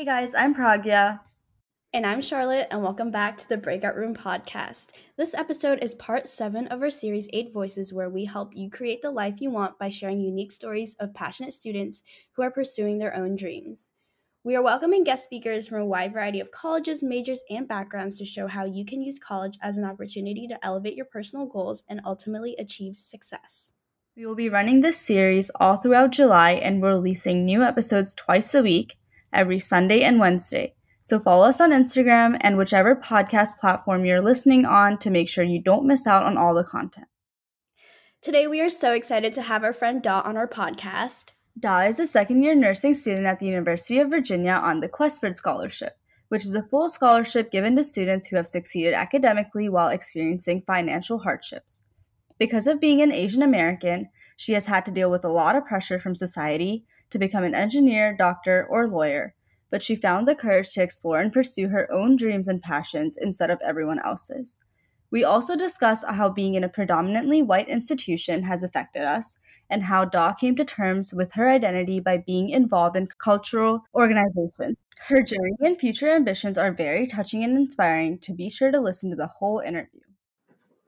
Hey guys, I'm Pragya. And I'm Charlotte, and welcome back to the Breakout Room podcast. This episode is part seven of our series, Eight Voices, where we help you create the life you want by sharing unique stories of passionate students who are pursuing their own dreams. We are welcoming guest speakers from a wide variety of colleges, majors, and backgrounds to show how you can use college as an opportunity to elevate your personal goals and ultimately achieve success. We will be running this series all throughout July and we're releasing new episodes twice a week, every Sunday and Wednesday. So follow us on Instagram and whichever podcast platform you're listening on to make sure you don't miss out on all the content. Today, we are so excited to have our friend Dot on our podcast. Da is a second year nursing student at the University of Virginia on the QuestBridge Scholarship, which is a full scholarship given to students who have succeeded academically while experiencing financial hardships. Because of being an Asian American, she has had to deal with a lot of pressure from society to become an engineer, doctor, or lawyer but she found the courage to explore and pursue her own dreams and passions instead of everyone else's. We also discuss how being in a predominantly white institution has affected us and how Daw came to terms with her identity by being involved in cultural organizations. Her journey and future ambitions are very touching and inspiring. To be sure to listen to the whole interview.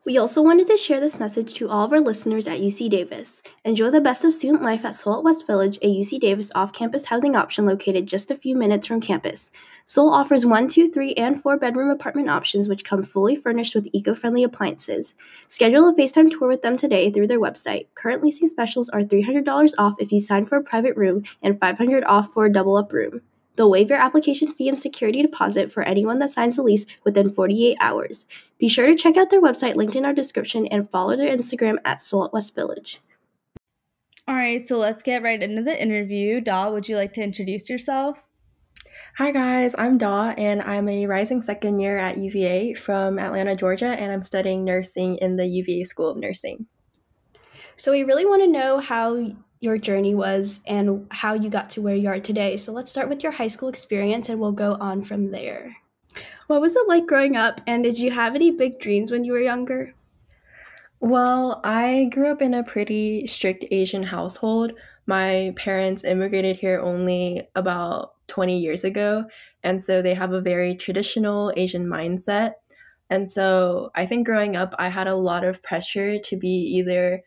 We also wanted to share this message to all of our listeners at UC Davis. Enjoy the best of student life at Sol at West Village, a UC Davis off campus housing option located just a few minutes from campus. Sol offers one, two, three, and four bedroom apartment options which come fully furnished with eco friendly appliances. Schedule a FaceTime tour with them today through their website. Current leasing specials are $300 off if you sign for a private room and $500 off for a double up room. They'll waive your application fee and security deposit for anyone that signs a lease within 48 hours. Be sure to check out their website linked in our description and follow their Instagram at Sol at West Village. All right, so let's get right into the interview. Daw, would you like to introduce yourself? Hi guys, I'm Daw and I'm a rising second year at UVA from Atlanta, Georgia, and I'm studying nursing in the UVA School of Nursing. So we really want to know how your journey was and how you got to where you are today. So let's start with your high school experience and we'll go on from there. What was it like growing up and did you have any big dreams when you were younger? Well, I grew up in a pretty strict Asian household. My parents immigrated here only about 20 years ago, and so they have a very traditional Asian mindset. And so I think growing up, I had a lot of pressure to be either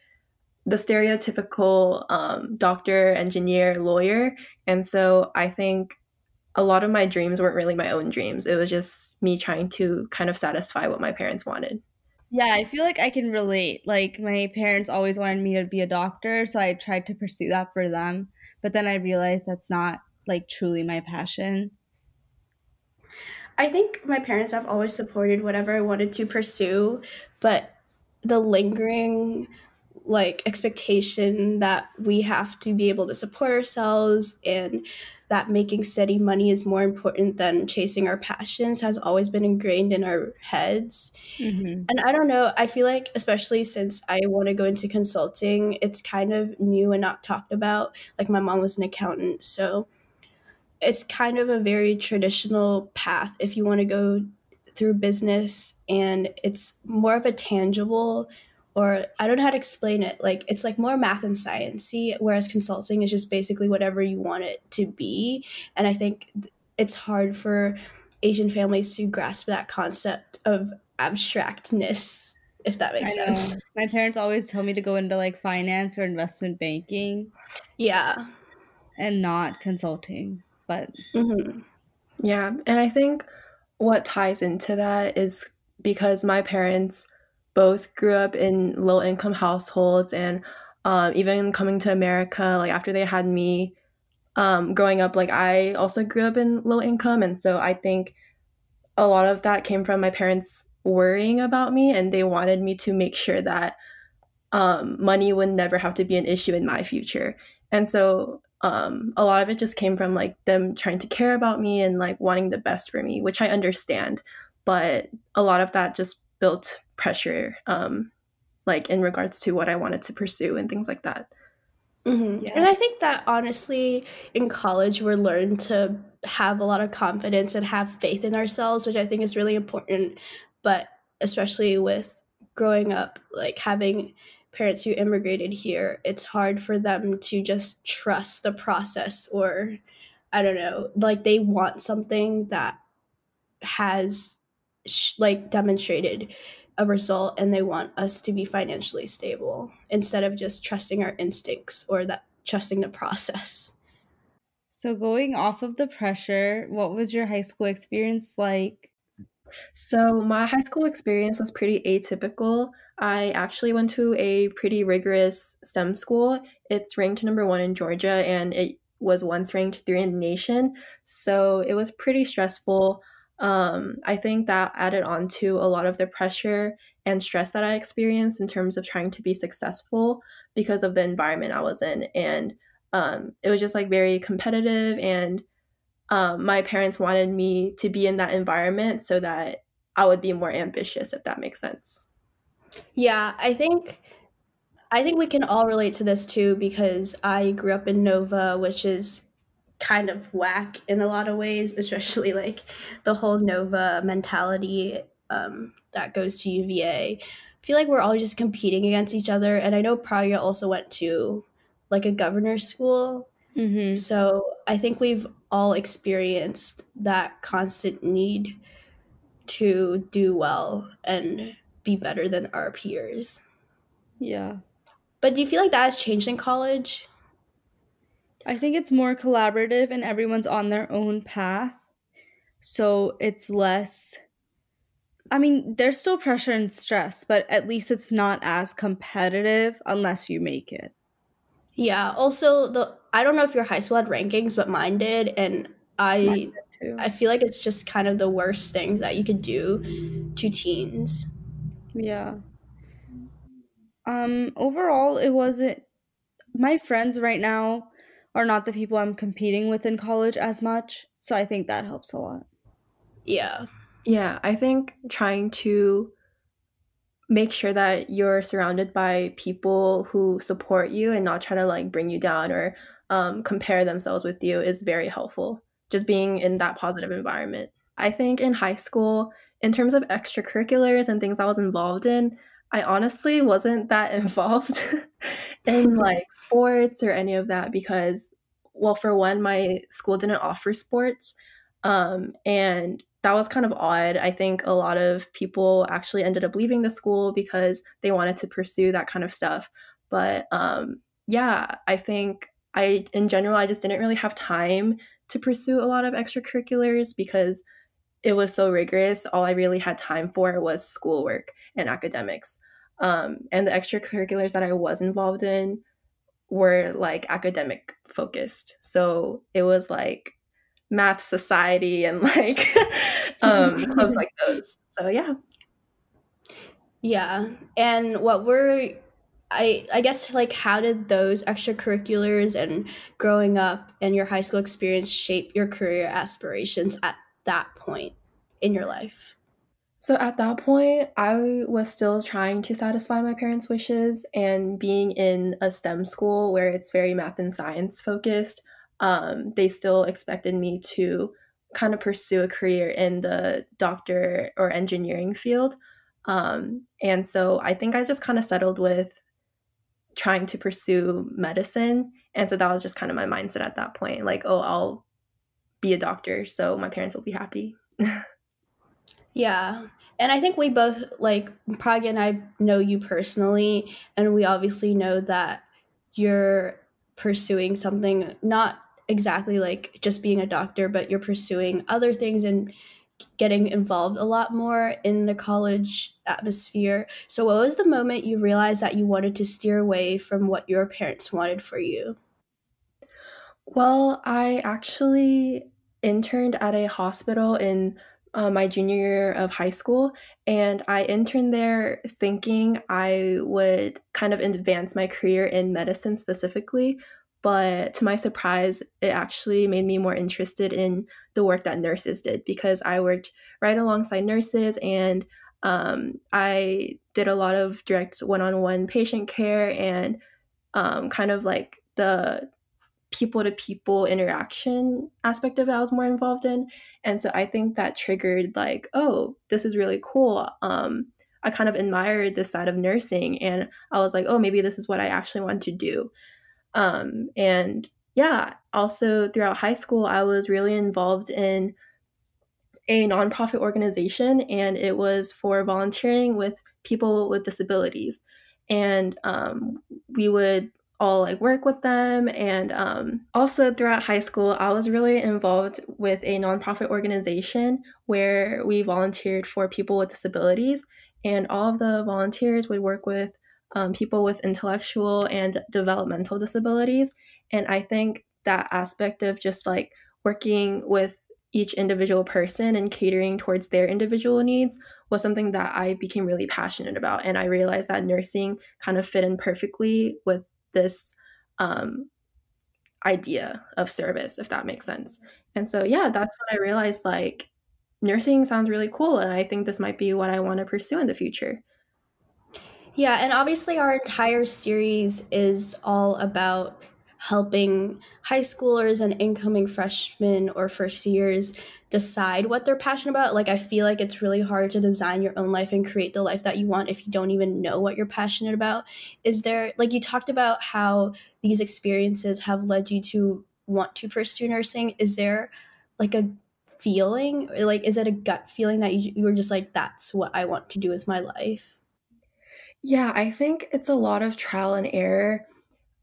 the stereotypical um, doctor, engineer, lawyer. And so I think a lot of my dreams weren't really my own dreams. It was just me trying to kind of satisfy what my parents wanted. Yeah, I feel like I can relate. Like, my parents always wanted me to be a doctor, so I tried to pursue that for them. But then I realized that's not like truly my passion. I think my parents have always supported whatever I wanted to pursue, but the lingering like expectation that we have to be able to support ourselves and that making steady money is more important than chasing our passions has always been ingrained in our heads. Mm-hmm. And I don't know, I feel like, especially since I want to go into consulting, it's kind of new and not talked about. Like, my mom was an accountant, so it's kind of a very traditional path if you want to go through business, and it's more of a tangible or I don't know how to explain it. Like it's like more math and sciencey, whereas consulting is just basically whatever you want it to be. And I think it's hard for Asian families to grasp that concept of abstractness, if that makes sense. My parents always tell me to go into like finance or investment banking. Yeah. And not consulting. But mm-hmm. yeah. And I think what ties into that is because my parents both grew up in low income households and um, even coming to America, like after they had me um, growing up, like I also grew up in low income. And so I think a lot of that came from my parents worrying about me and they wanted me to make sure that um, money would never have to be an issue in my future. And so um, a lot of it just came from like them trying to care about me and like wanting the best for me, which I understand. But a lot of that just built pressure um like in regards to what I wanted to pursue and things like that. Mm-hmm. Yeah. And I think that honestly, in college, we're learned to have a lot of confidence and have faith in ourselves, which I think is really important. But especially with growing up, like having parents who immigrated here, it's hard for them to just trust the process or I don't know, like they want something that has sh- like demonstrated a result and they want us to be financially stable instead of just trusting our instincts or that trusting the process. So going off of the pressure, what was your high school experience like? So my high school experience was pretty atypical. I actually went to a pretty rigorous STEM school. It's ranked number 1 in Georgia and it was once ranked 3 in the nation. So it was pretty stressful. Um, I think that added on to a lot of the pressure and stress that I experienced in terms of trying to be successful because of the environment I was in. And um, it was just like very competitive. And um, my parents wanted me to be in that environment so that I would be more ambitious, if that makes sense. Yeah, I think I think we can all relate to this too because I grew up in Nova, which is kind of whack in a lot of ways, especially like the whole Nova mentality um, that goes to UVA. I feel like we're all just competing against each other. And I know Pragya also went to like a governor's school. Mm-hmm. So I think we've all experienced that constant need to do well and be better than our peers. Yeah. But do you feel like that has changed in college? I think it's more collaborative and everyone's on their own path. So it's less I mean, there's still pressure and stress, but at least it's not as competitive unless you make it. Yeah. Also, the I don't know if your high school had rankings, but mine did, and I I feel like it's just kind of the worst things that you could do to teens. Yeah. Um. Overall, it wasn't. My friends right now are not the people I'm competing with in college as much, so I think that helps a lot. Yeah. Yeah, I think trying to make sure that you're surrounded by people who support you and not try to like bring you down or um, compare themselves with you is very helpful. Just being in that positive environment. I think in high school, in terms of extracurriculars and things I was involved in, I honestly wasn't that involved in like sports or any of that because, well, for one, my school didn't offer sports. Um, and that was kind of odd. I think a lot of people actually ended up leaving the school because they wanted to pursue that kind of stuff. But um, yeah, I think I, in general, I just didn't really have time to pursue a lot of extracurriculars because it was so rigorous. All I really had time for was schoolwork and academics. Um, and the extracurriculars that I was involved in were like academic focused. So it was like math society and like um clubs like those so yeah yeah and what were i i guess like how did those extracurriculars and growing up and your high school experience shape your career aspirations at that point in your life so at that point i was still trying to satisfy my parents wishes and being in a stem school where it's very math and science focused um, they still expected me to kind of pursue a career in the doctor or engineering field. Um, and so I think I just kind of settled with trying to pursue medicine. And so that was just kind of my mindset at that point like, oh, I'll be a doctor, so my parents will be happy. yeah. And I think we both, like, Pragya and I know you personally, and we obviously know that you're pursuing something not exactly like just being a doctor, but you're pursuing other things and getting involved a lot more in the college atmosphere. So, what was the moment you realized that you wanted to steer away from what your parents wanted for you? Well, I actually interned at a hospital in uh, my junior year of high school, and I interned there thinking I would kind of advance my career in medicine specifically, but to my surprise, it actually made me more interested in the work that nurses did because I worked right alongside nurses and um, I did a lot of direct one on one patient care and um, kind of like the people to people interaction aspect of it I was more involved in. And so I think that triggered like, oh, this is really cool. Um, I kind of admired this side of nursing and I was like, oh, maybe this is what I actually want to do. Um, and yeah, also throughout high school, I was really involved in a nonprofit organization, and it was for volunteering with people with disabilities. And um, we would all like work with them. And um, also throughout high school, I was really involved with a nonprofit organization where we volunteered for people with disabilities. And all of the volunteers would work with um, people with intellectual and developmental disabilities. And I think that aspect of just like working with each individual person and catering towards their individual needs was something that I became really passionate about. And I realized that nursing kind of fit in perfectly with this um, idea of service, if that makes sense. And so, yeah, that's when I realized like nursing sounds really cool. And I think this might be what I want to pursue in the future. Yeah, and obviously, our entire series is all about helping high schoolers and incoming freshmen or first years decide what they're passionate about. Like, I feel like it's really hard to design your own life and create the life that you want if you don't even know what you're passionate about. Is there, like, you talked about how these experiences have led you to want to pursue nursing. Is there, like, a feeling, like, is it a gut feeling that you, you were just like, that's what I want to do with my life? Yeah, I think it's a lot of trial and error.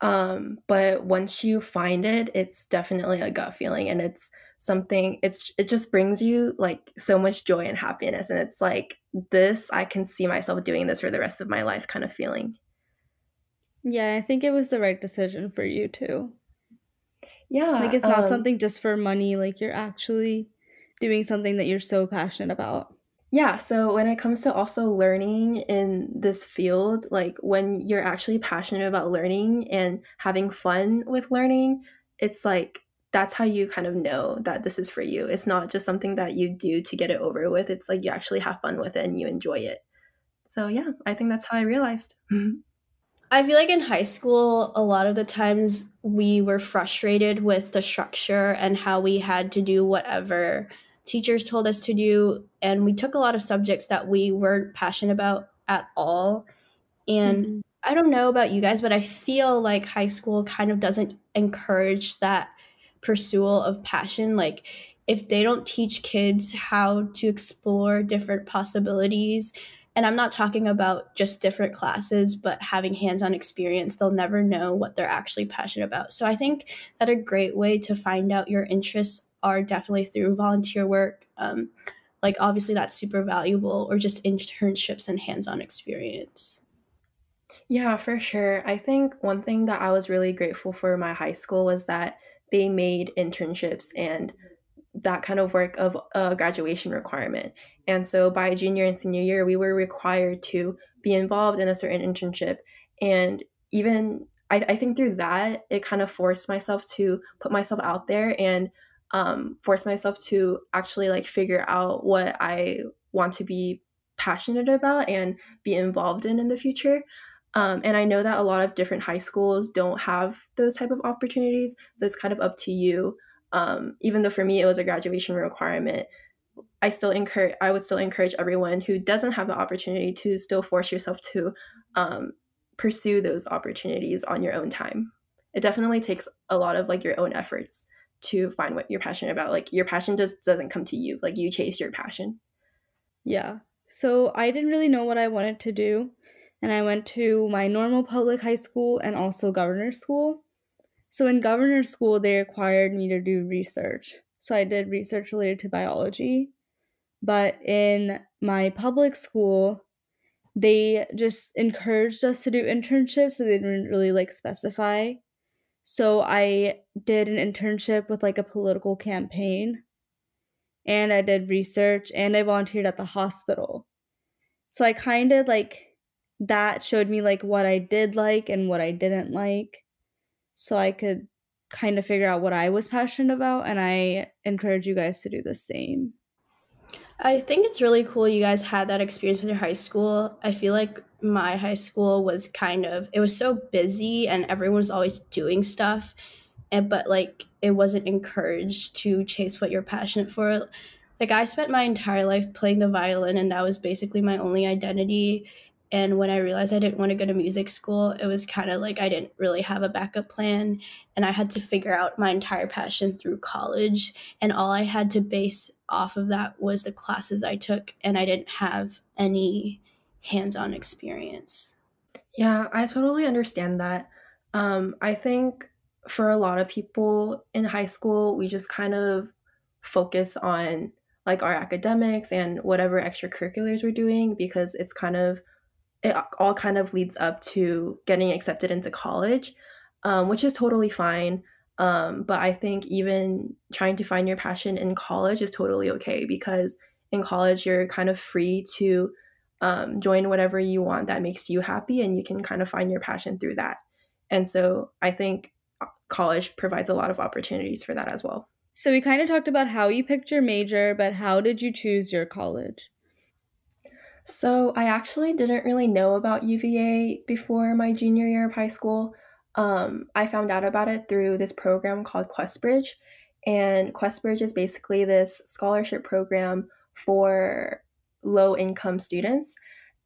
Um, but once you find it, it's definitely a gut feeling and it's something it's it just brings you like so much joy and happiness and it's like this I can see myself doing this for the rest of my life kind of feeling. Yeah, I think it was the right decision for you too. Yeah. Like it's not um, something just for money, like you're actually doing something that you're so passionate about. Yeah, so when it comes to also learning in this field, like when you're actually passionate about learning and having fun with learning, it's like that's how you kind of know that this is for you. It's not just something that you do to get it over with. It's like you actually have fun with it and you enjoy it. So, yeah, I think that's how I realized. I feel like in high school, a lot of the times we were frustrated with the structure and how we had to do whatever teachers told us to do and we took a lot of subjects that we weren't passionate about at all and mm-hmm. i don't know about you guys but i feel like high school kind of doesn't encourage that pursuit of passion like if they don't teach kids how to explore different possibilities and i'm not talking about just different classes but having hands-on experience they'll never know what they're actually passionate about so i think that a great way to find out your interests are definitely through volunteer work. Um, like obviously that's super valuable, or just internships and hands-on experience. Yeah, for sure. I think one thing that I was really grateful for my high school was that they made internships and that kind of work of a graduation requirement. And so by junior and senior year, we were required to be involved in a certain internship. And even I, I think through that, it kind of forced myself to put myself out there and um, force myself to actually like figure out what I want to be passionate about and be involved in in the future. Um, and I know that a lot of different high schools don't have those type of opportunities, so it's kind of up to you. Um, even though for me it was a graduation requirement, I still encourage I would still encourage everyone who doesn't have the opportunity to still force yourself to um, pursue those opportunities on your own time. It definitely takes a lot of like your own efforts to find what you're passionate about. Like your passion just doesn't come to you. Like you chase your passion. Yeah. So I didn't really know what I wanted to do. And I went to my normal public high school and also governor's school. So in governor's school, they required me to do research. So I did research related to biology. But in my public school, they just encouraged us to do internships, so they didn't really like specify so I did an internship with like a political campaign and I did research and I volunteered at the hospital. So I kind of like that showed me like what I did like and what I didn't like. So I could kind of figure out what I was passionate about and I encourage you guys to do the same. I think it's really cool you guys had that experience with your high school. I feel like my high school was kind of it was so busy and everyone was always doing stuff and but like it wasn't encouraged to chase what you're passionate for. Like I spent my entire life playing the violin and that was basically my only identity And when I realized I didn't want to go to music school, it was kind of like I didn't really have a backup plan. And I had to figure out my entire passion through college. And all I had to base off of that was the classes I took. And I didn't have any hands on experience. Yeah, I totally understand that. Um, I think for a lot of people in high school, we just kind of focus on like our academics and whatever extracurriculars we're doing because it's kind of it all kind of leads up to getting accepted into college, um, which is totally fine. Um, but I think even trying to find your passion in college is totally okay because in college you're kind of free to um, join whatever you want that makes you happy and you can kind of find your passion through that. And so I think uh, college provides a lot of opportunities for that as well. So we kind of talked about how you picked your major, but how did you choose your college? So I actually didn't really know about UVA before my junior year of high school. Um, I found out about it through this program called QuestBridge. And QuestBridge is basically this scholarship program for low income students.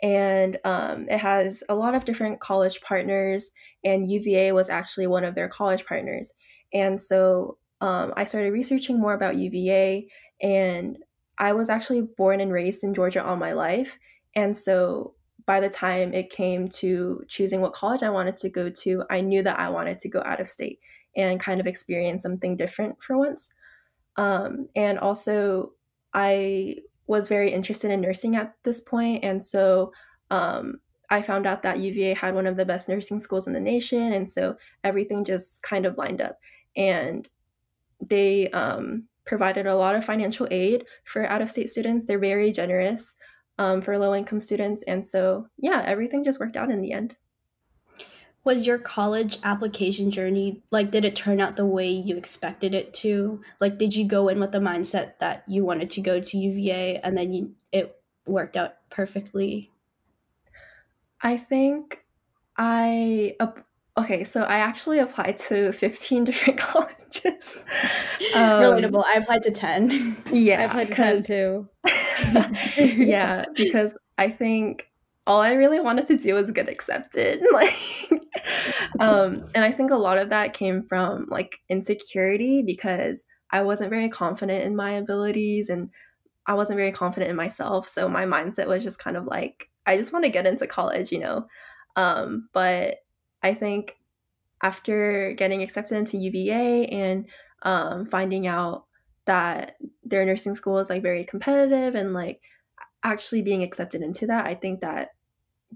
And um, it has a lot of different college partners, and UVA was actually one of their college partners. And so um, I started researching more about UVA, and I was actually born and raised in Georgia all my life. And so by the time it came to choosing what college I wanted to go to, I knew that I wanted to go out of state and kind of experience something different for once. Um, and also, I was very interested in nursing at this point, and so um, I found out that UVA had one of the best nursing schools in the nation, and so everything just kind of lined up. And they um, provided a lot of financial aid for out of state students. They're very generous um, for low income students, and so yeah, everything just worked out in the end. Was your college application journey like, did it turn out the way you expected it to? Like, did you go in with the mindset that you wanted to go to UVA and then you, it worked out perfectly? I think I okay, so I actually applied to 15 different colleges. Um, Relatable. I applied to 10. Yeah. I applied to 10 too. yeah, because I think all I really wanted to do was get accepted. Like um and I think a lot of that came from like insecurity because I wasn't very confident in my abilities and I wasn't very confident in myself. So my mindset was just kind of like I just want to get into college, you know. Um but I think after getting accepted into UVA and um, finding out that their nursing school is like very competitive and like actually being accepted into that, I think that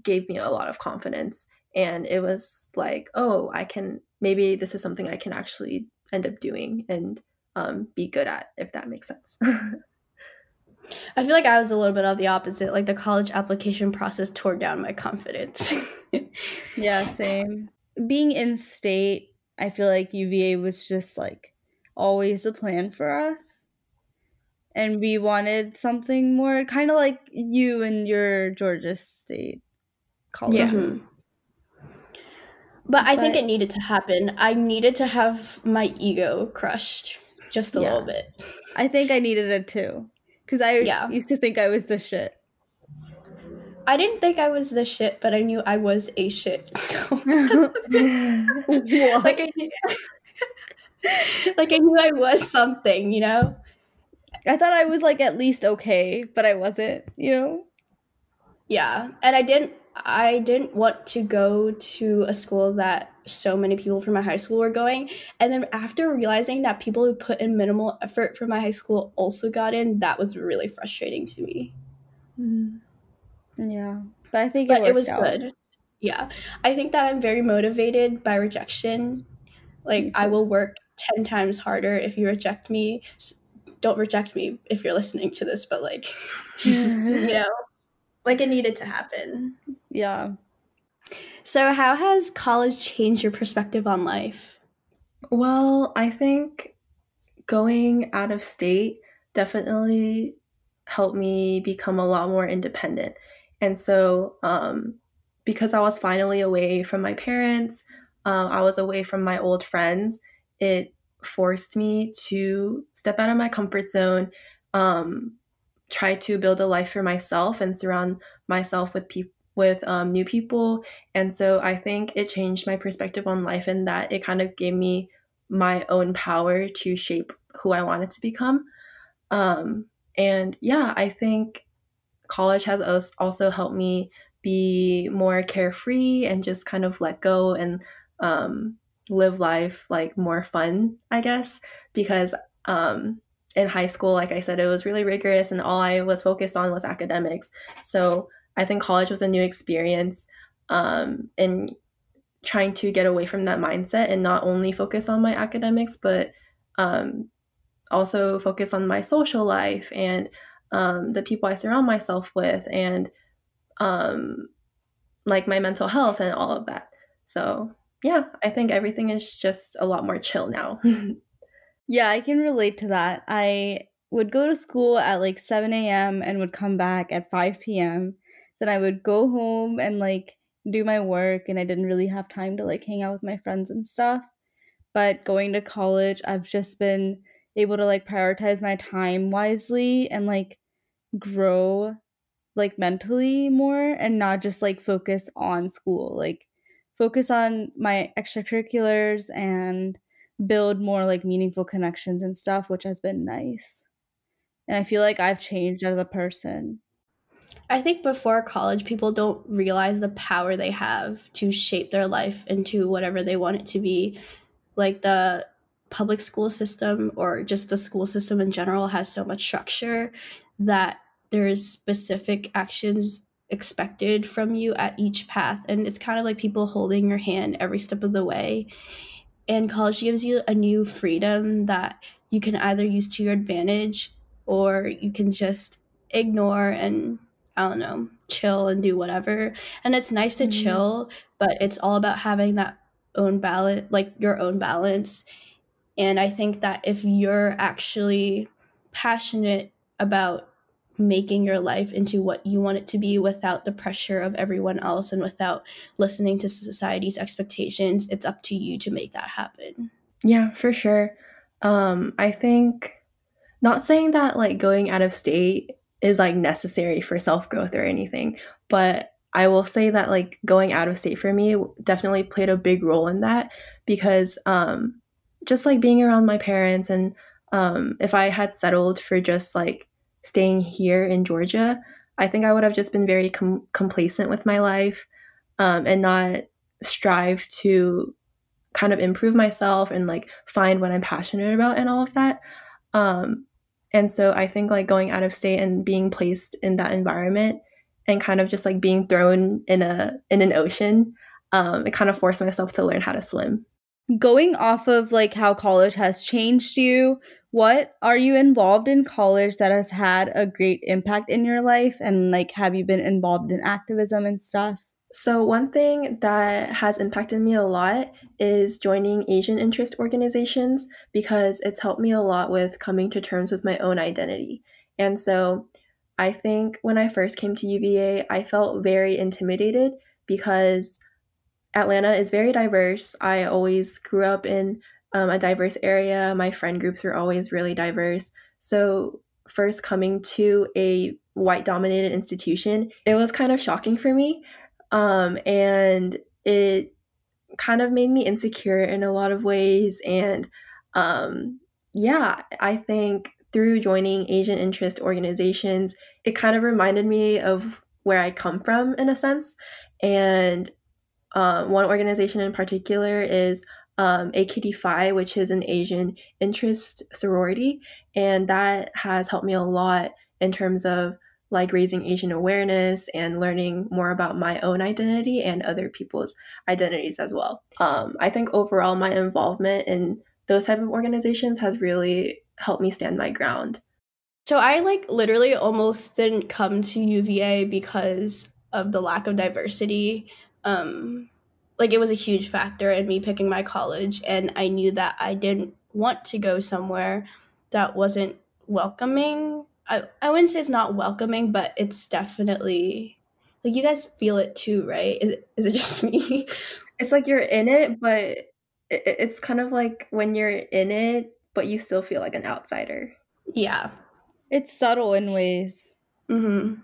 gave me a lot of confidence. And it was like, oh, I can maybe this is something I can actually end up doing and um, be good at, if that makes sense. I feel like I was a little bit of the opposite. Like the college application process tore down my confidence. yeah, same. Being in state, I feel like UVA was just like always a plan for us. And we wanted something more kind of like you and your Georgia State college. Yeah. Mm-hmm. But I think it needed to happen. I needed to have my ego crushed just a yeah. little bit. I think I needed it too. Because I yeah. used to think I was the shit. I didn't think I was the shit, but I knew I was a shit. like, I like I knew I was something, you know? I thought I was like at least okay, but I wasn't, you know? Yeah. And I didn't I didn't want to go to a school that so many people from my high school were going. And then after realizing that people who put in minimal effort from my high school also got in, that was really frustrating to me. Mm. Yeah. But I think it, but it was out. good. Yeah. I think that I'm very motivated by rejection. Like, I will work 10 times harder if you reject me. Don't reject me if you're listening to this, but like, you know, like it needed to happen. Yeah. So, how has college changed your perspective on life? Well, I think going out of state definitely helped me become a lot more independent. And so, um, because I was finally away from my parents, uh, I was away from my old friends, it forced me to step out of my comfort zone, um, try to build a life for myself, and surround myself with people with um, new people. And so I think it changed my perspective on life in that it kind of gave me my own power to shape who I wanted to become. Um, and yeah, I think college has also helped me be more carefree and just kind of let go and um, live life like more fun, I guess, because um, in high school, like I said, it was really rigorous and all I was focused on was academics. So I think college was a new experience um, and trying to get away from that mindset and not only focus on my academics, but um, also focus on my social life and um, the people I surround myself with and um, like my mental health and all of that. So yeah, I think everything is just a lot more chill now. yeah, I can relate to that. I would go to school at like 7 a.m. and would come back at 5 p.m. Then I would go home and like do my work, and I didn't really have time to like hang out with my friends and stuff. But going to college, I've just been able to like prioritize my time wisely and like grow like mentally more and not just like focus on school. Like focus on my extracurriculars and build more like meaningful connections and stuff, which has been nice. And I feel like I've changed as a person. I think before college, people don't realize the power they have to shape their life into whatever they want it to be. Like the public school system or just the school system in general has so much structure that there's specific actions expected from you at each path. And it's kind of like people holding your hand every step of the way. And college gives you a new freedom that you can either use to your advantage or you can just ignore and, I don't know, chill and do whatever. And it's nice to mm-hmm. chill, but it's all about having that own balance, like your own balance. And I think that if you're actually passionate about making your life into what you want it to be without the pressure of everyone else and without listening to society's expectations it's up to you to make that happen. Yeah for sure. Um i think not saying that like going out of state is like necessary for self-growth or anything but i will say that like going out of state for me definitely played a big role in that because um just like being around my parents and um if i had settled for just like staying here in Georgia, I think I would have just been very com- complacent with my life um, and not strive to kind of improve myself and like find what I'm passionate about and all of that. Um, and so I think like going out of state and being placed in that environment and kind of just like being thrown in a in an ocean, um, it kind of forced myself to learn how to swim. Going off of like how college has changed you, what are you involved in college that has had a great impact in your life? And like have you been involved in activism and stuff? So one thing that has impacted me a lot is joining asian interest organizations because it's helped me a lot with coming to terms with my own identity. And so i think when i first came to uva i felt very intimidated because atlanta is very diverse. I always grew up in um, a diverse area. My friend groups were always really diverse. So, first coming to a white dominated institution, it was kind of shocking for me. Um, and it kind of made me insecure in a lot of ways. And um, yeah, I think through joining Asian interest organizations, it kind of reminded me of where I come from in a sense. And um, one organization in particular is um, AKD Phi, which is an Asian interest sorority. And that has helped me a lot in terms of like raising Asian awareness and learning more about my own identity and other people's identities as well. Um, I think overall, my involvement in those type of organizations has really helped me stand my ground. So I like literally almost didn't come to UVA because of the lack of diversity. Um, like it was a huge factor in me picking my college and i knew that i didn't want to go somewhere that wasn't welcoming. I, I wouldn't say it's not welcoming but it's definitely like you guys feel it too right? Is it, is it just me? It's like you're in it but it, it's kind of like when you're in it but you still feel like an outsider. Yeah. It's subtle in ways. Mm-hmm.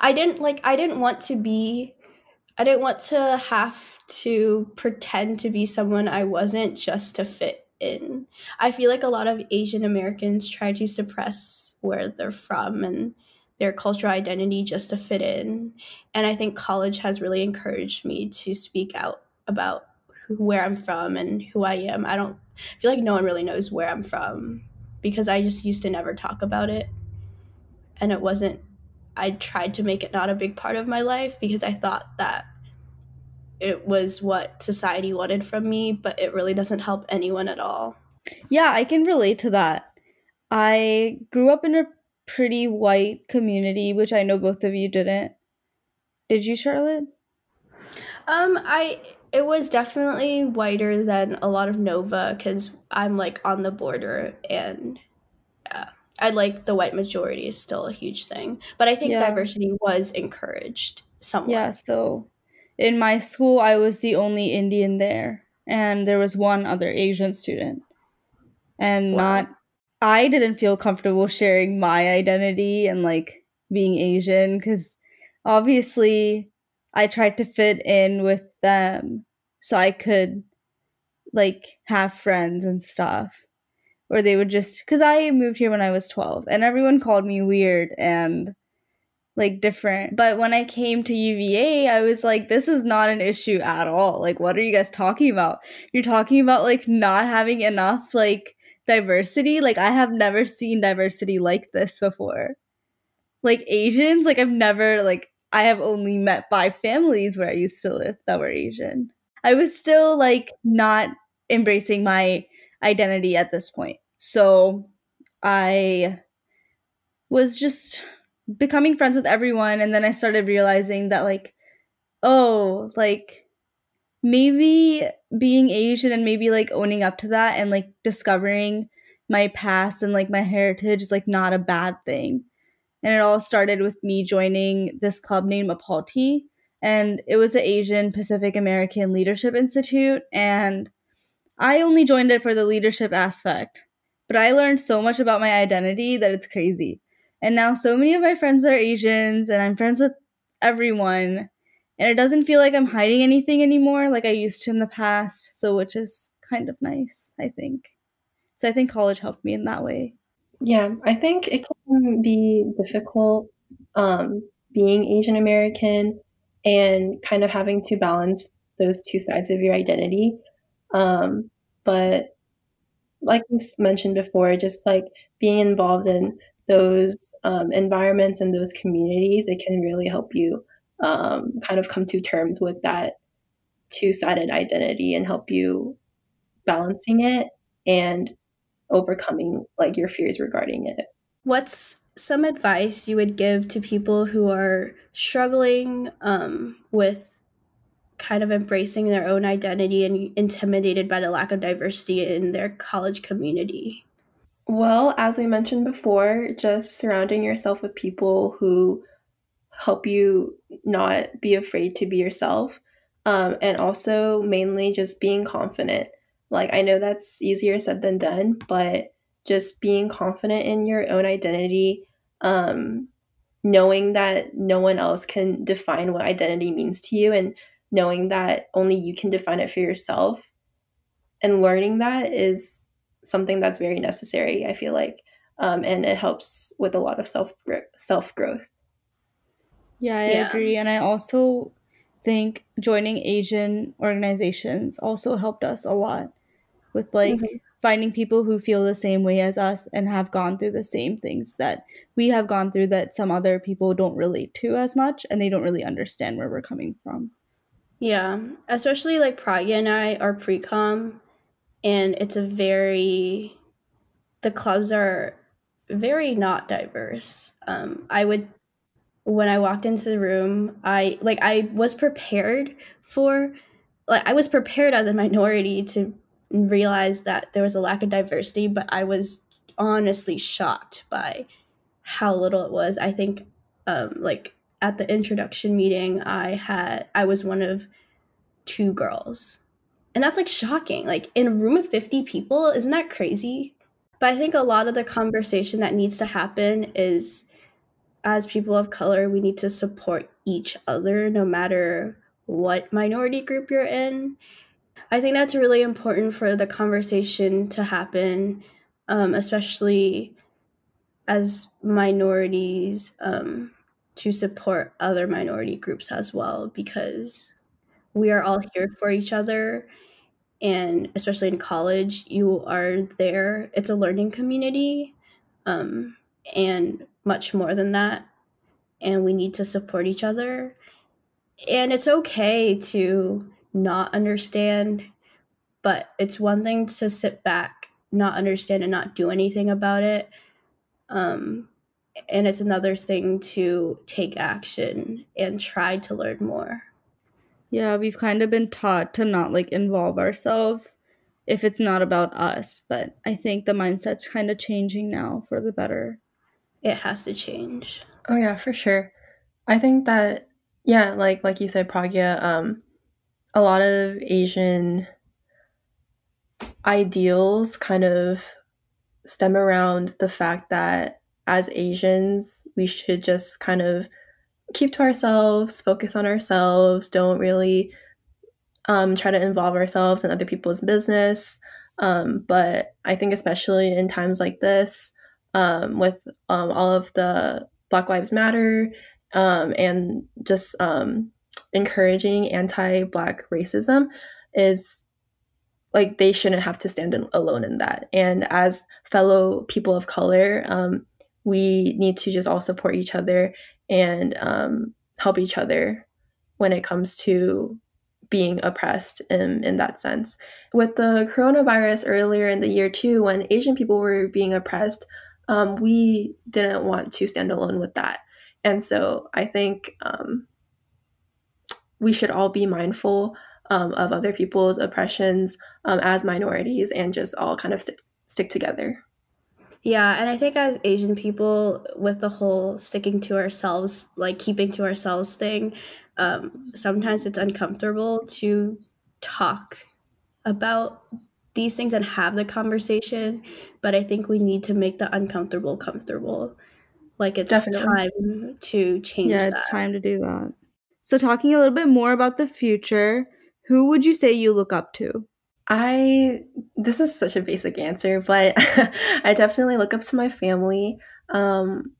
I didn't like i didn't want to be I didn't want to have to pretend to be someone I wasn't just to fit in. I feel like a lot of Asian Americans try to suppress where they're from and their cultural identity just to fit in. And I think college has really encouraged me to speak out about where I'm from and who I am. I don't feel like no one really knows where I'm from because I just used to never talk about it. And it wasn't, I tried to make it not a big part of my life because I thought that it was what society wanted from me, but it really doesn't help anyone at all. Yeah, I can relate to that. I grew up in a pretty white community, which I know both of you didn't. Did you, Charlotte? Um, I it was definitely whiter than a lot of Nova because I'm like on the border and I like the white majority is still a huge thing. But I think yeah. diversity was encouraged somewhat. Yeah, so in my school I was the only Indian there and there was one other Asian student. And wow. not I didn't feel comfortable sharing my identity and like being Asian cuz obviously I tried to fit in with them so I could like have friends and stuff. Or they would just cuz I moved here when I was 12 and everyone called me weird and like different. But when I came to UVA, I was like this is not an issue at all. Like what are you guys talking about? You're talking about like not having enough like diversity. Like I have never seen diversity like this before. Like Asians, like I've never like I have only met five families where I used to live that were Asian. I was still like not embracing my identity at this point. So I was just becoming friends with everyone and then I started realizing that like oh, like maybe being Asian and maybe like owning up to that and like discovering my past and like my heritage is like not a bad thing. And it all started with me joining this club named Apalti, and it was the Asian Pacific American Leadership Institute. And I only joined it for the leadership aspect, but I learned so much about my identity that it's crazy. And now so many of my friends are Asians, and I'm friends with everyone. And it doesn't feel like I'm hiding anything anymore like I used to in the past, so which is kind of nice, I think. So I think college helped me in that way. Yeah, I think it can be difficult um, being Asian American and kind of having to balance those two sides of your identity. Um, but like we mentioned before, just like being involved in those um, environments and those communities, it can really help you um, kind of come to terms with that two sided identity and help you balancing it and overcoming like your fears regarding it. What's some advice you would give to people who are struggling um, with kind of embracing their own identity and intimidated by the lack of diversity in their college community? Well, as we mentioned before, just surrounding yourself with people who help you not be afraid to be yourself. Um, and also, mainly just being confident. Like, I know that's easier said than done, but just being confident in your own identity um, knowing that no one else can define what identity means to you and knowing that only you can define it for yourself and learning that is something that's very necessary i feel like um, and it helps with a lot of self self growth yeah i yeah. agree and i also think joining asian organizations also helped us a lot with like mm-hmm finding people who feel the same way as us and have gone through the same things that we have gone through that some other people don't relate to as much and they don't really understand where we're coming from. Yeah, especially like Pragya and I are pre-comm and it's a very the clubs are very not diverse. Um I would when I walked into the room, I like I was prepared for like I was prepared as a minority to realize that there was a lack of diversity, but I was honestly shocked by how little it was. I think um, like at the introduction meeting, I had I was one of two girls. And that's like shocking. Like in a room of 50 people, isn't that crazy? But I think a lot of the conversation that needs to happen is as people of color, we need to support each other no matter what minority group you're in. I think that's really important for the conversation to happen, um, especially as minorities um, to support other minority groups as well, because we are all here for each other. And especially in college, you are there. It's a learning community um, and much more than that. And we need to support each other. And it's okay to not understand, but it's one thing to sit back, not understand, and not do anything about it. Um, and it's another thing to take action and try to learn more. Yeah, we've kind of been taught to not like involve ourselves if it's not about us, but I think the mindset's kind of changing now for the better. It has to change. Oh yeah, for sure. I think that yeah, like like you said, Pragya, um, a lot of Asian ideals kind of stem around the fact that as Asians, we should just kind of keep to ourselves, focus on ourselves, don't really um, try to involve ourselves in other people's business. Um, but I think, especially in times like this, um, with um, all of the Black Lives Matter um, and just um, encouraging anti Black racism, is like they shouldn't have to stand in, alone in that. And as fellow people of color, we need to just all support each other and um, help each other when it comes to being oppressed in, in that sense. With the coronavirus earlier in the year, too, when Asian people were being oppressed, um, we didn't want to stand alone with that. And so I think um, we should all be mindful um, of other people's oppressions um, as minorities and just all kind of st- stick together. Yeah, and I think as Asian people, with the whole sticking to ourselves, like keeping to ourselves thing, um, sometimes it's uncomfortable to talk about these things and have the conversation. But I think we need to make the uncomfortable comfortable. Like it's Definitely. time to change. Yeah, it's time to do that. So, talking a little bit more about the future, who would you say you look up to? I this is such a basic answer, but I definitely look up to my family. Um,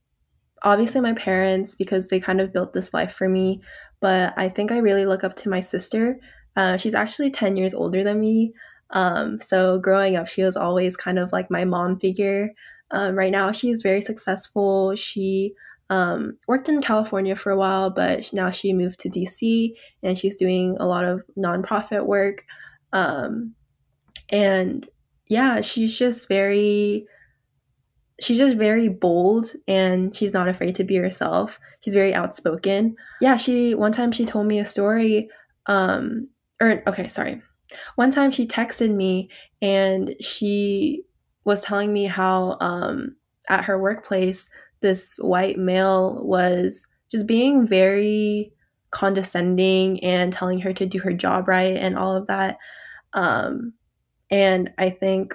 obviously my parents because they kind of built this life for me, but I think I really look up to my sister. Uh, she's actually 10 years older than me. Um, so growing up, she was always kind of like my mom figure. Um, right now, she's very successful. She um, worked in California for a while, but now she moved to DC and she's doing a lot of nonprofit work. Um, and yeah, she's just very she's just very bold and she's not afraid to be herself. She's very outspoken. Yeah, she one time she told me a story um or okay, sorry. One time she texted me and she was telling me how um at her workplace this white male was just being very condescending and telling her to do her job right and all of that. Um and I think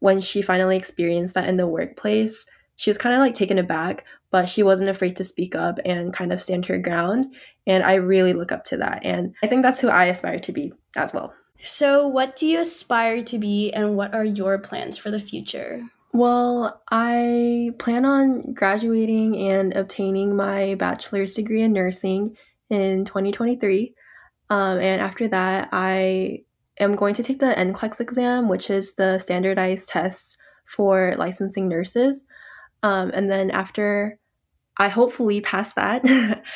when she finally experienced that in the workplace, she was kind of like taken aback, but she wasn't afraid to speak up and kind of stand her ground. And I really look up to that. And I think that's who I aspire to be as well. So, what do you aspire to be, and what are your plans for the future? Well, I plan on graduating and obtaining my bachelor's degree in nursing in 2023. Um, and after that, I am going to take the NCLEX exam, which is the standardized test for licensing nurses. Um, and then after I hopefully pass that,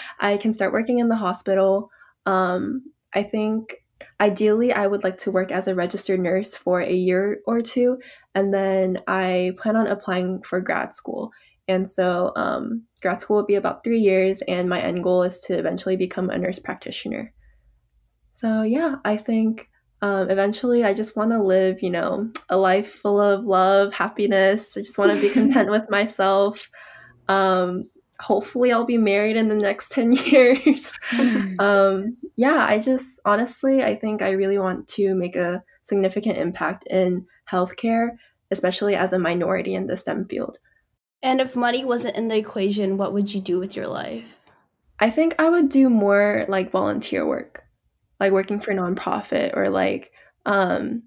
I can start working in the hospital. Um, I think ideally I would like to work as a registered nurse for a year or two, and then I plan on applying for grad school. And so, um, grad school will be about three years, and my end goal is to eventually become a nurse practitioner. So, yeah, I think um, eventually i just want to live you know a life full of love happiness. I just want to be content with myself. Um, hopefully i'll be married in the next 10 years. Um, yeah i just honestly i think i really want to make a significant impact in healthcare especially as a minority in the stem field. And if money wasn't in the equation what would you do with your life? I think i would do more like volunteer work like working for a nonprofit or like um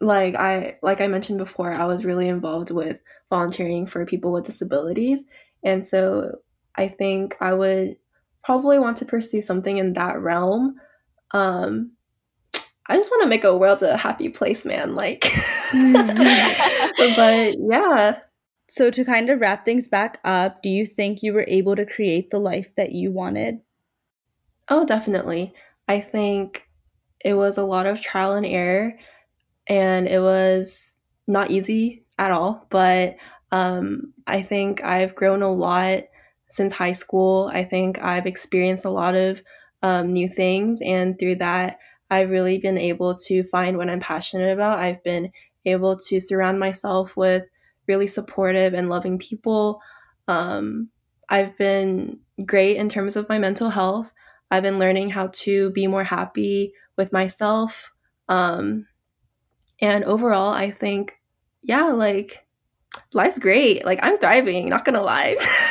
like I like I mentioned before, I was really involved with volunteering for people with disabilities. And so I think I would probably want to pursue something in that realm. Um I just want to make a world a happy place, man. Like but yeah. So to kind of wrap things back up, do you think you were able to create the life that you wanted? Oh, definitely. I think it was a lot of trial and error and it was not easy at all. But um, I think I've grown a lot since high school. I think I've experienced a lot of um, new things, and through that, I've really been able to find what I'm passionate about. I've been able to surround myself with really supportive and loving people. Um, I've been great in terms of my mental health. I've been learning how to be more happy with myself. Um, and overall, I think, yeah, like life's great. Like I'm thriving, not gonna lie.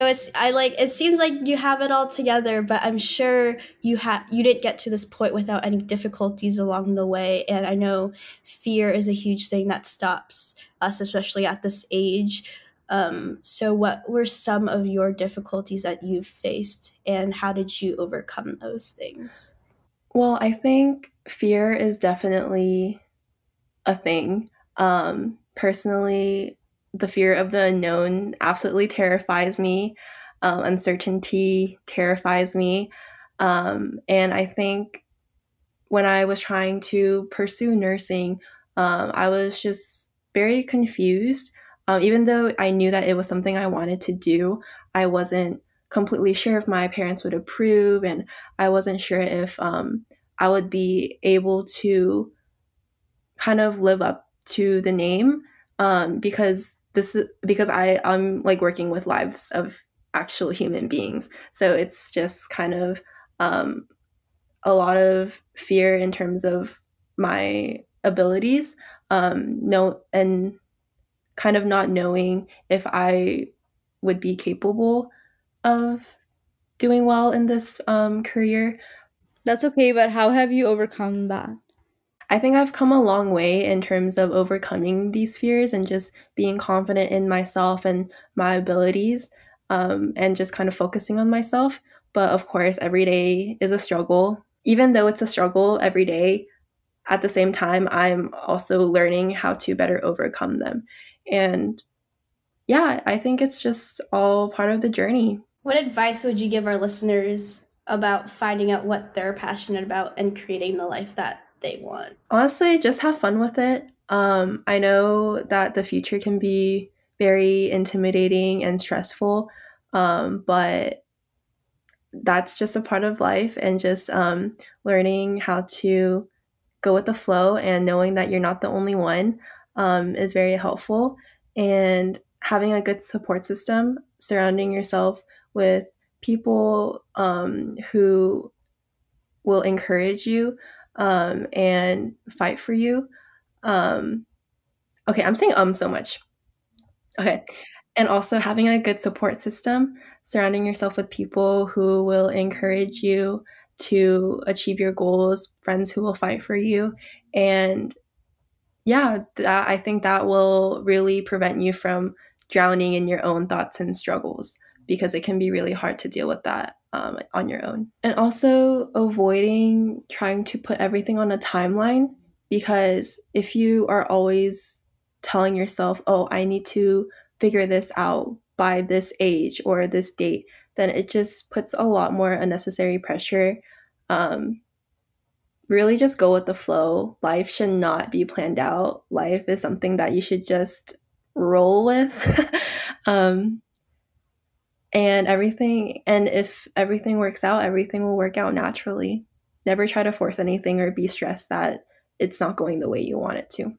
So it's I like it seems like you have it all together, but I'm sure you had you didn't get to this point without any difficulties along the way. And I know fear is a huge thing that stops us, especially at this age. Um, so what were some of your difficulties that you've faced and how did you overcome those things? Well, I think fear is definitely a thing. Um, personally, the fear of the unknown absolutely terrifies me. Um, uncertainty terrifies me. Um, and I think when I was trying to pursue nursing, um, I was just very confused. Um, even though I knew that it was something I wanted to do, I wasn't completely sure if my parents would approve, and I wasn't sure if um, I would be able to kind of live up to the name um, because this is because I I'm like working with lives of actual human beings, so it's just kind of um, a lot of fear in terms of my abilities. Um, no, and kind of not knowing if I would be capable of doing well in this um, career. That's okay, but how have you overcome that? I think I've come a long way in terms of overcoming these fears and just being confident in myself and my abilities um, and just kind of focusing on myself. But of course, every day is a struggle. Even though it's a struggle every day, at the same time, I'm also learning how to better overcome them. And yeah, I think it's just all part of the journey. What advice would you give our listeners about finding out what they're passionate about and creating the life that they want? Honestly, just have fun with it. Um, I know that the future can be very intimidating and stressful, um, but that's just a part of life and just um, learning how to go with the flow and knowing that you're not the only one um, is very helpful. And having a good support system, surrounding yourself with people um, who will encourage you um, and fight for you. Um, okay, I'm saying um so much. Okay. And also having a good support system, surrounding yourself with people who will encourage you to achieve your goals, friends who will fight for you. And yeah, that, I think that will really prevent you from drowning in your own thoughts and struggles because it can be really hard to deal with that um, on your own. And also avoiding trying to put everything on a timeline because if you are always telling yourself, oh, I need to figure this out by this age or this date, then it just puts a lot more unnecessary pressure. Um, really just go with the flow. Life should not be planned out. Life is something that you should just roll with. um, and everything and if everything works out everything will work out naturally never try to force anything or be stressed that it's not going the way you want it to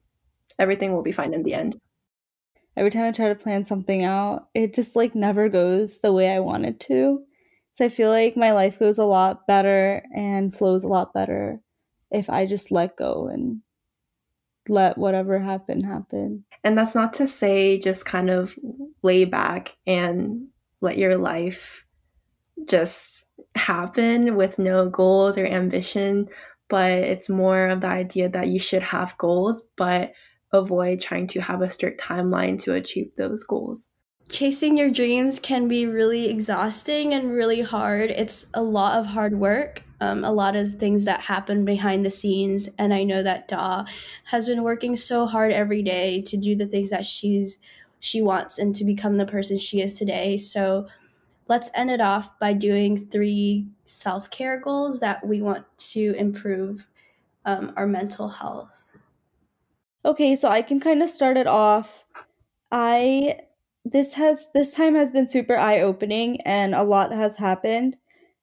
everything will be fine in the end every time i try to plan something out it just like never goes the way i want it to so i feel like my life goes a lot better and flows a lot better if i just let go and let whatever happen happen and that's not to say just kind of lay back and let your life just happen with no goals or ambition, but it's more of the idea that you should have goals, but avoid trying to have a strict timeline to achieve those goals. Chasing your dreams can be really exhausting and really hard. It's a lot of hard work, um, a lot of things that happen behind the scenes. And I know that Da has been working so hard every day to do the things that she's she wants and to become the person she is today. So let's end it off by doing three self care goals that we want to improve um, our mental health. Okay, so I can kind of start it off. I this has this time has been super eye opening and a lot has happened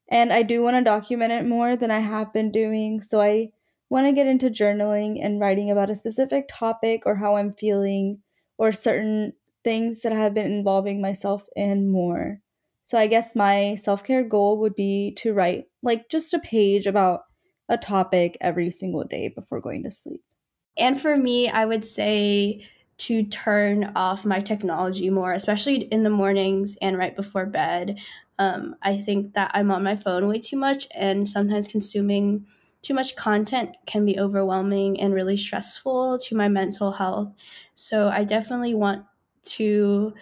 and I do want to document it more than I have been doing. So I want to get into journaling and writing about a specific topic or how I'm feeling or certain things that I have been involving myself in more. So I guess my self-care goal would be to write like just a page about a topic every single day before going to sleep. And for me, I would say to turn off my technology more, especially in the mornings and right before bed. Um, I think that I'm on my phone way too much, and sometimes consuming too much content can be overwhelming and really stressful to my mental health. So I definitely want to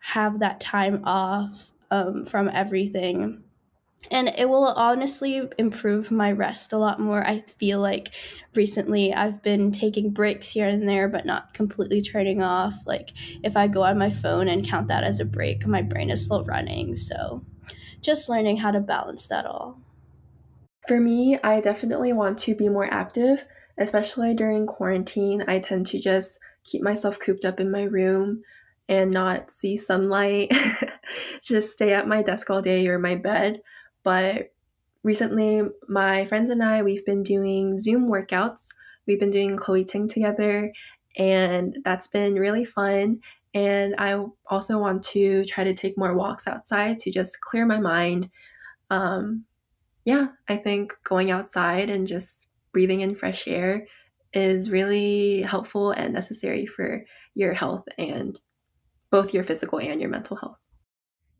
have that time off um, from everything. And it will honestly improve my rest a lot more. I feel like recently I've been taking breaks here and there, but not completely turning off. Like if I go on my phone and count that as a break, my brain is still running. So just learning how to balance that all. For me, I definitely want to be more active, especially during quarantine. I tend to just keep myself cooped up in my room and not see sunlight, just stay at my desk all day or my bed. But recently, my friends and I, we've been doing Zoom workouts. We've been doing Chloe Ting together, and that's been really fun. And I also want to try to take more walks outside to just clear my mind. Um, yeah, I think going outside and just breathing in fresh air is really helpful and necessary for your health and both your physical and your mental health.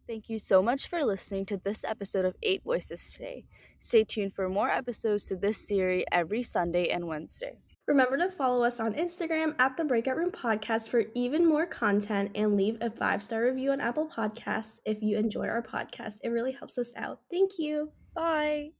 Thank you so much for listening to this episode of Eight Voices today. Stay tuned for more episodes to this series every Sunday and Wednesday. Remember to follow us on Instagram at the Breakout Room Podcast for even more content and leave a five star review on Apple Podcasts if you enjoy our podcast. It really helps us out. Thank you. Bye.